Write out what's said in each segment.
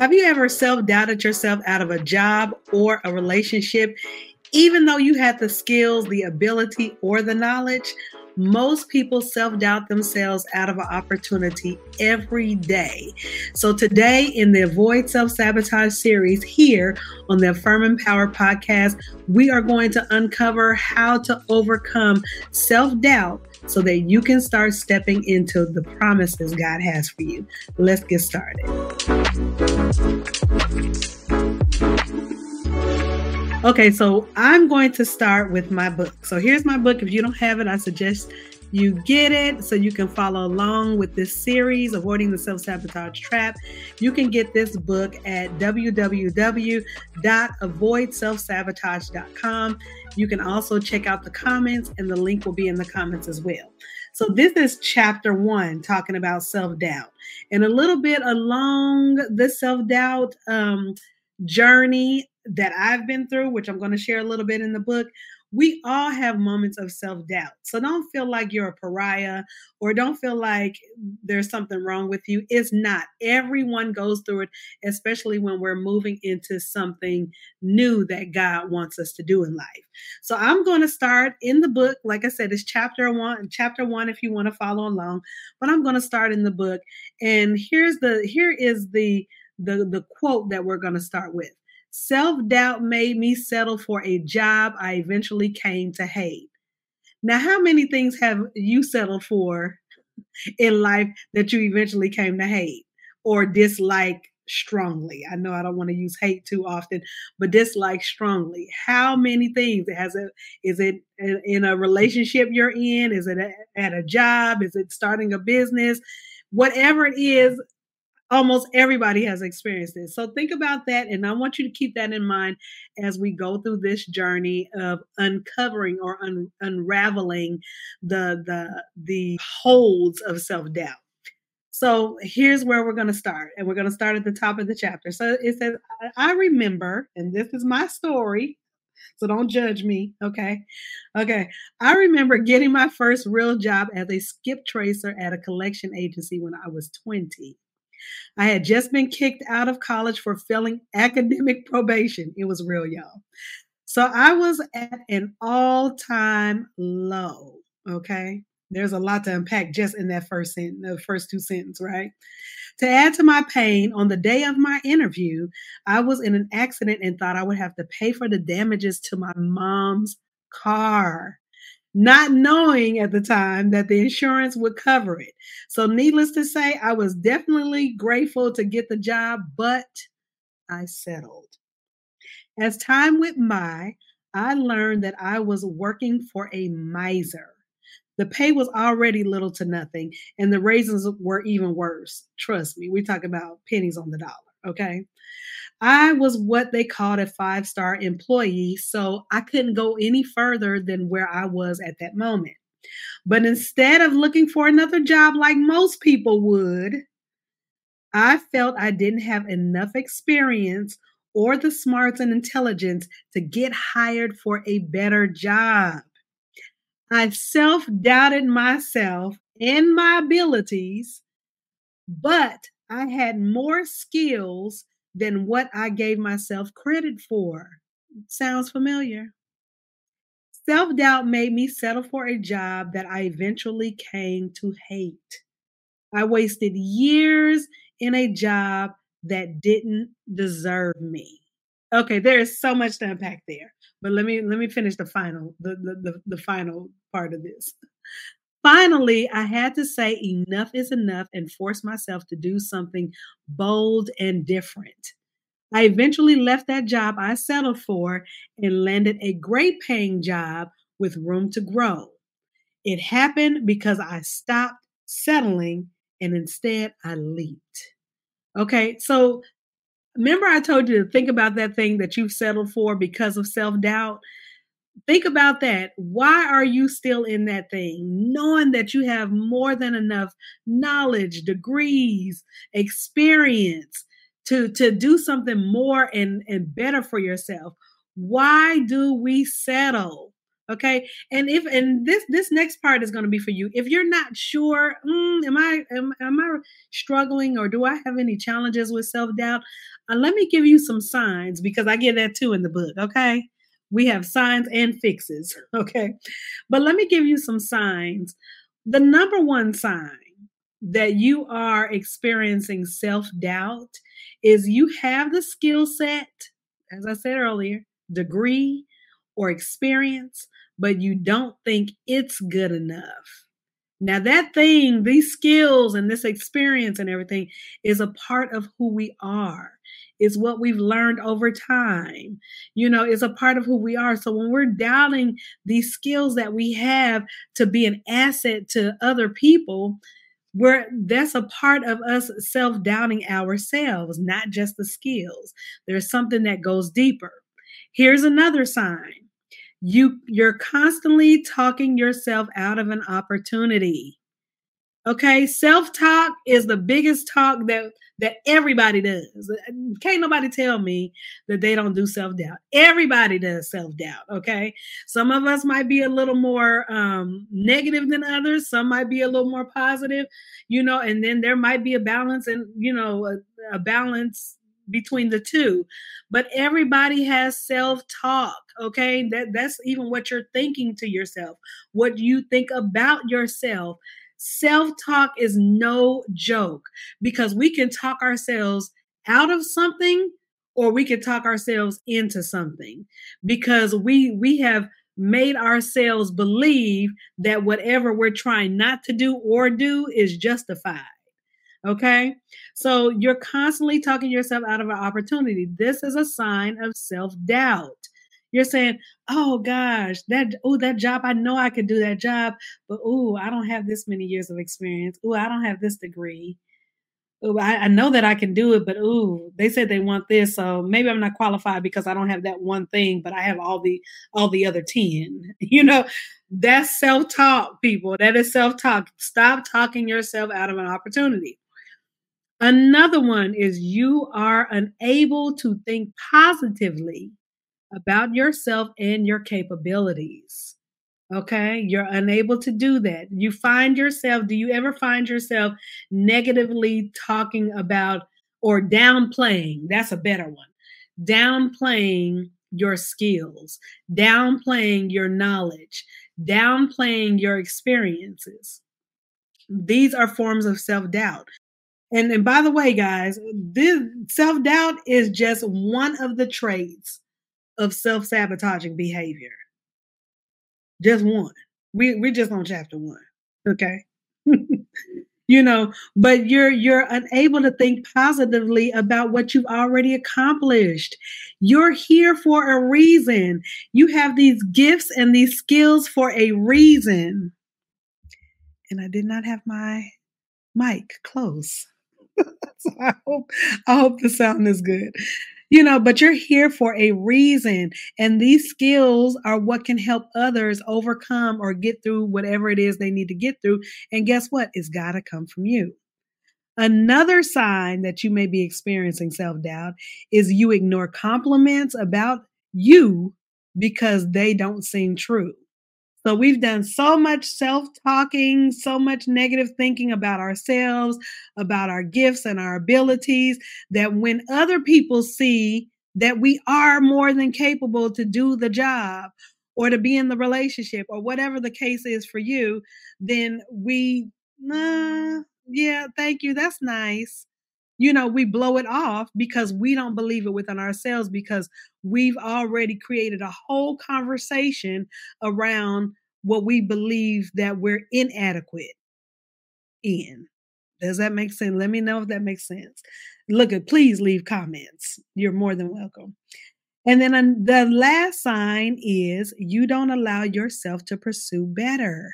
Have you ever self doubted yourself out of a job or a relationship, even though you had the skills, the ability, or the knowledge? Most people self doubt themselves out of an opportunity every day. So, today in the Avoid Self Sabotage series here on the Affirming Power podcast, we are going to uncover how to overcome self doubt so that you can start stepping into the promises God has for you. Let's get started. Okay, so I'm going to start with my book. So here's my book. If you don't have it, I suggest you get it so you can follow along with this series, Avoiding the Self Sabotage Trap. You can get this book at www.avoidselfsabotage.com. You can also check out the comments, and the link will be in the comments as well. So, this is chapter one, talking about self doubt. And a little bit along the self doubt um, journey, that I've been through, which I'm going to share a little bit in the book, we all have moments of self doubt. So don't feel like you're a pariah or don't feel like there's something wrong with you. It's not. Everyone goes through it, especially when we're moving into something new that God wants us to do in life. So I'm going to start in the book. Like I said, it's chapter one, chapter one, if you want to follow along, but I'm going to start in the book. And here's the, here is the, the, the quote that we're going to start with. Self doubt made me settle for a job I eventually came to hate. Now, how many things have you settled for in life that you eventually came to hate or dislike strongly? I know I don't want to use hate too often, but dislike strongly. How many things has it? Is it in a relationship you're in? Is it at a job? Is it starting a business? Whatever it is, almost everybody has experienced this. So think about that. And I want you to keep that in mind as we go through this journey of uncovering or un- unraveling the, the, the holds of self-doubt. So here's where we're going to start. And we're going to start at the top of the chapter. So it says, I remember, and this is my story. So don't judge me. Okay. Okay. I remember getting my first real job as a skip tracer at a collection agency when I was 20. I had just been kicked out of college for failing academic probation. It was real, y'all. So I was at an all time low. Okay. There's a lot to unpack just in that first sentence, the first two sentences, right? To add to my pain, on the day of my interview, I was in an accident and thought I would have to pay for the damages to my mom's car not knowing at the time that the insurance would cover it. So, needless to say, I was definitely grateful to get the job, but I settled. As time went by, I learned that I was working for a miser. The pay was already little to nothing, and the raises were even worse. Trust me, we talk about pennies on the dollar, okay? I was what they called a five star employee, so I couldn't go any further than where I was at that moment. But instead of looking for another job like most people would, I felt I didn't have enough experience or the smarts and intelligence to get hired for a better job. I self doubted myself and my abilities, but I had more skills than what I gave myself credit for. Sounds familiar? Self doubt made me settle for a job that I eventually came to hate. I wasted years in a job that didn't deserve me. Okay, there is so much to unpack there, but let me let me finish the final the the, the, the final part of this. Finally, I had to say enough is enough and force myself to do something bold and different. I eventually left that job I settled for and landed a great paying job with room to grow. It happened because I stopped settling and instead I leaped. Okay, so remember I told you to think about that thing that you've settled for because of self doubt? Think about that. Why are you still in that thing? Knowing that you have more than enough knowledge, degrees, experience to, to do something more and, and better for yourself. Why do we settle? Okay. And if, and this, this next part is going to be for you. If you're not sure, mm, am I, am, am I struggling or do I have any challenges with self doubt? Uh, let me give you some signs because I get that too in the book. Okay. We have signs and fixes. Okay. But let me give you some signs. The number one sign that you are experiencing self doubt is you have the skill set, as I said earlier, degree or experience, but you don't think it's good enough. Now, that thing, these skills and this experience and everything is a part of who we are. Is what we've learned over time. You know, is a part of who we are. So when we're doubting these skills that we have to be an asset to other people, where that's a part of us self-doubting ourselves, not just the skills. There's something that goes deeper. Here's another sign. You you're constantly talking yourself out of an opportunity. Okay, self-talk is the biggest talk that that everybody does. Can't nobody tell me that they don't do self-doubt. Everybody does self-doubt, okay? Some of us might be a little more um negative than others, some might be a little more positive, you know, and then there might be a balance and, you know, a, a balance between the two. But everybody has self-talk okay? That that's even what you're thinking to yourself what you think about yourself. Self talk is no joke because we can talk ourselves out of something or we can talk ourselves into something because we we have made ourselves believe that whatever we're trying not to do or do is justified. Okay. So you're constantly talking yourself out of an opportunity. This is a sign of self doubt. You're saying, "Oh gosh, that oh that job, I know I could do that job, but oh, I don't have this many years of experience. Oh, I don't have this degree. Oh, I, I know that I can do it, but oh, they said they want this, so maybe I'm not qualified because I don't have that one thing, but I have all the all the other ten. You know, that's self talk, people. That is self talk. Stop talking yourself out of an opportunity. Another one is you are unable to think positively about yourself and your capabilities. Okay, you're unable to do that. You find yourself, do you ever find yourself negatively talking about or downplaying? That's a better one. Downplaying your skills, downplaying your knowledge, downplaying your experiences. These are forms of self doubt. And, and by the way, guys, this self doubt is just one of the traits of self sabotaging behavior. Just one. We we're just on chapter one. Okay. you know, but you're you're unable to think positively about what you've already accomplished. You're here for a reason. You have these gifts and these skills for a reason. And I did not have my mic close. so I hope I hope the sound is good you know, but you're here for a reason. And these skills are what can help others overcome or get through whatever it is they need to get through. And guess what? It's got to come from you. Another sign that you may be experiencing self doubt is you ignore compliments about you because they don't seem true. So we've done so much self talking, so much negative thinking about ourselves, about our gifts and our abilities that when other people see that we are more than capable to do the job or to be in the relationship or whatever the case is for you, then we, nah, yeah, thank you. That's nice you know, we blow it off because we don't believe it within ourselves because we've already created a whole conversation around what we believe that we're inadequate in. Does that make sense? Let me know if that makes sense. Look at, please leave comments. You're more than welcome. And then the last sign is you don't allow yourself to pursue better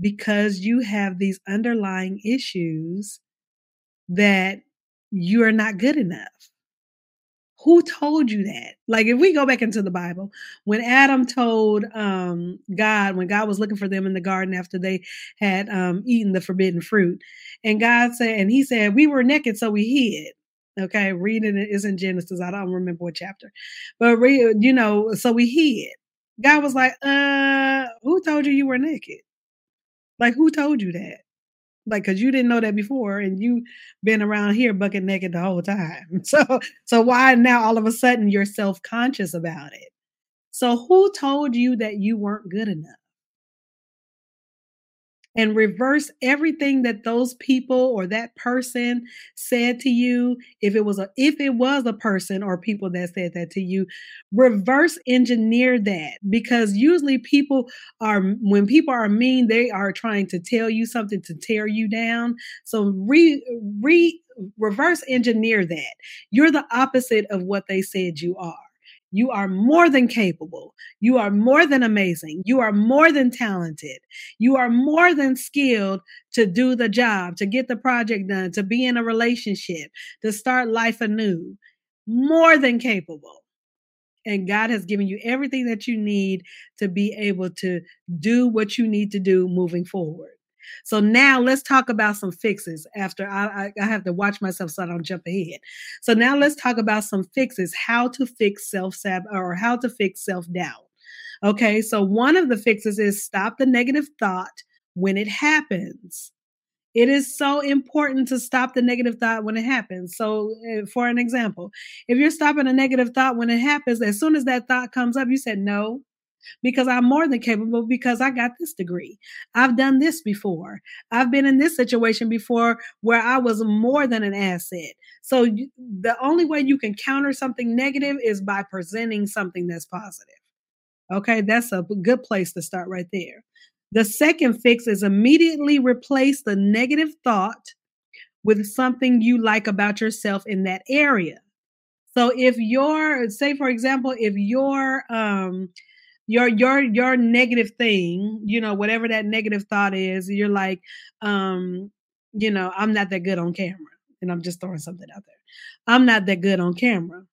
because you have these underlying issues that you are not good enough. Who told you that? Like if we go back into the Bible, when Adam told um, God, when God was looking for them in the garden after they had um, eaten the forbidden fruit, and God said, and he said, We were naked, so we hid. Okay, reading it is in Genesis. I don't remember what chapter, but read, you know, so we hid. God was like, uh, who told you you were naked? Like, who told you that? Like, cause you didn't know that before, and you been around here bucket naked the whole time. So, so why now all of a sudden you're self conscious about it? So, who told you that you weren't good enough? And reverse everything that those people or that person said to you. If it was a if it was a person or people that said that to you reverse engineer that because usually people are when people are mean they are trying to tell you something to tear you down. So re re reverse engineer that. You're the opposite of what they said you are you are more than capable. You are more than amazing. You are more than talented. You are more than skilled to do the job, to get the project done, to be in a relationship, to start life anew. More than capable. And God has given you everything that you need to be able to do what you need to do moving forward. So now let's talk about some fixes after I, I, I, have to watch myself so I don't jump ahead. So now let's talk about some fixes, how to fix self sab or how to fix self doubt. Okay, so one of the fixes is stop the negative thought when it happens. It is so important to stop the negative thought when it happens. So, uh, for an example, if you're stopping a negative thought when it happens, as soon as that thought comes up, you said, No, because I'm more than capable because I got this degree. I've done this before. I've been in this situation before where I was more than an asset. So you, the only way you can counter something negative is by presenting something that's positive. Okay, that's a good place to start right there. The second fix is immediately replace the negative thought with something you like about yourself in that area. So if you're, say, for example, if you're, um, your your your negative thing, you know, whatever that negative thought is, you're like, um, you know, I'm not that good on camera. And I'm just throwing something out there. I'm not that good on camera.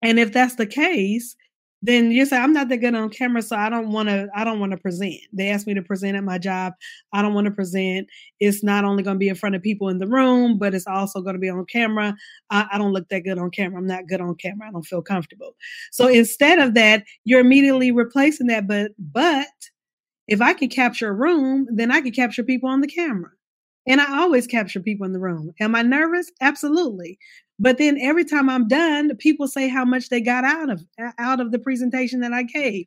And if that's the case, then you say I'm not that good on camera, so I don't want to. I don't want to present. They asked me to present at my job. I don't want to present. It's not only going to be in front of people in the room, but it's also going to be on camera. I, I don't look that good on camera. I'm not good on camera. I don't feel comfortable. So instead of that, you're immediately replacing that. But but if I can capture a room, then I can capture people on the camera. And I always capture people in the room. Am I nervous? Absolutely. But then every time I'm done, people say how much they got out of out of the presentation that I gave.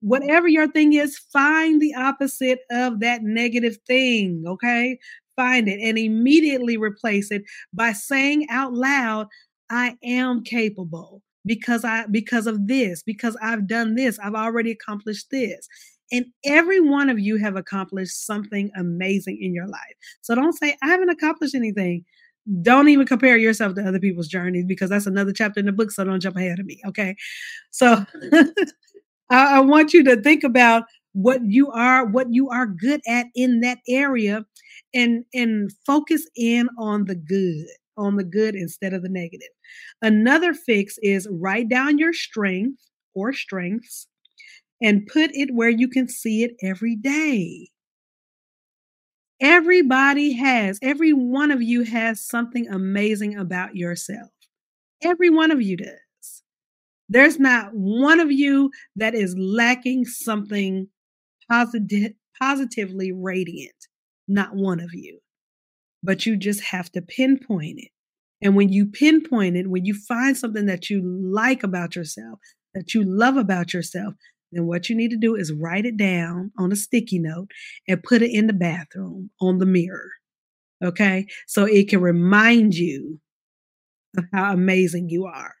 Whatever your thing is, find the opposite of that negative thing, okay? Find it and immediately replace it by saying out loud, I am capable because I because of this, because I've done this, I've already accomplished this. And every one of you have accomplished something amazing in your life. So don't say, I haven't accomplished anything. Don't even compare yourself to other people's journeys because that's another chapter in the book. So don't jump ahead of me. Okay. So I, I want you to think about what you are, what you are good at in that area and, and focus in on the good on the good instead of the negative. Another fix is write down your strength or strengths and put it where you can see it every day. Everybody has, every one of you has something amazing about yourself. Every one of you does. There's not one of you that is lacking something positive, positively radiant. Not one of you. But you just have to pinpoint it. And when you pinpoint it, when you find something that you like about yourself, that you love about yourself, then what you need to do is write it down on a sticky note and put it in the bathroom on the mirror. Okay. So it can remind you of how amazing you are,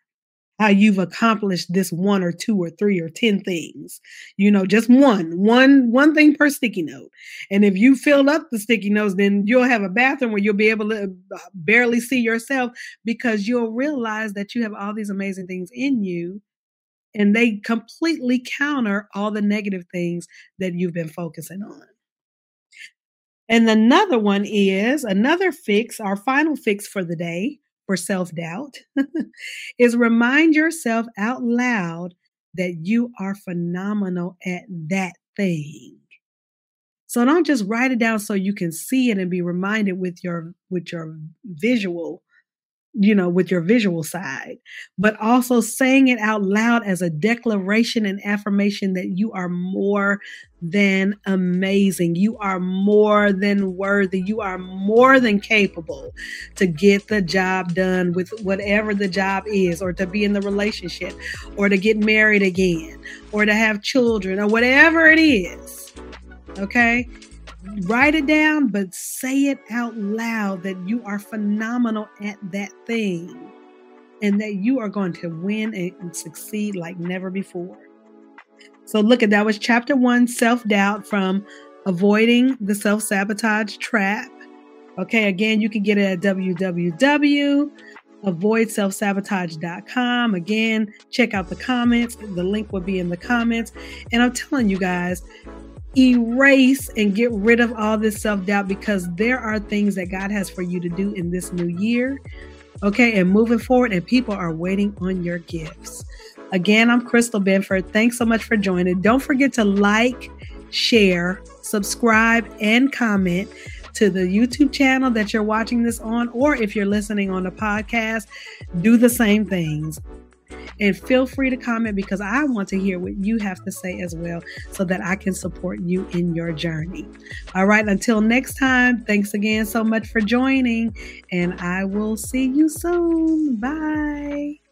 how you've accomplished this one or two or three or 10 things. You know, just one, one, one thing per sticky note. And if you fill up the sticky notes, then you'll have a bathroom where you'll be able to uh, barely see yourself because you'll realize that you have all these amazing things in you and they completely counter all the negative things that you've been focusing on. And another one is another fix, our final fix for the day for self doubt is remind yourself out loud that you are phenomenal at that thing. So don't just write it down so you can see it and be reminded with your with your visual you know, with your visual side, but also saying it out loud as a declaration and affirmation that you are more than amazing. You are more than worthy. You are more than capable to get the job done with whatever the job is, or to be in the relationship, or to get married again, or to have children, or whatever it is. Okay? Write it down, but say it out loud that you are phenomenal at that thing and that you are going to win and succeed like never before. So, look at that was chapter one self doubt from avoiding the self sabotage trap. Okay, again, you can get it at www.avoidselfsabotage.com. Again, check out the comments. The link will be in the comments. And I'm telling you guys, erase and get rid of all this self doubt because there are things that God has for you to do in this new year. Okay, and moving forward, and people are waiting on your gifts. Again, I'm Christyl Benford. Thanks so much for joining. Don't forget to like, share, subscribe, and comment to the YouTube channel that you're watching this on, or if you're listening on the podcast, do the same things. And feel free to comment because I want to hear what you have to say as well so that I can support you in your journey. All right, until next time, thanks again so much for joining, and I will see you soon. Bye.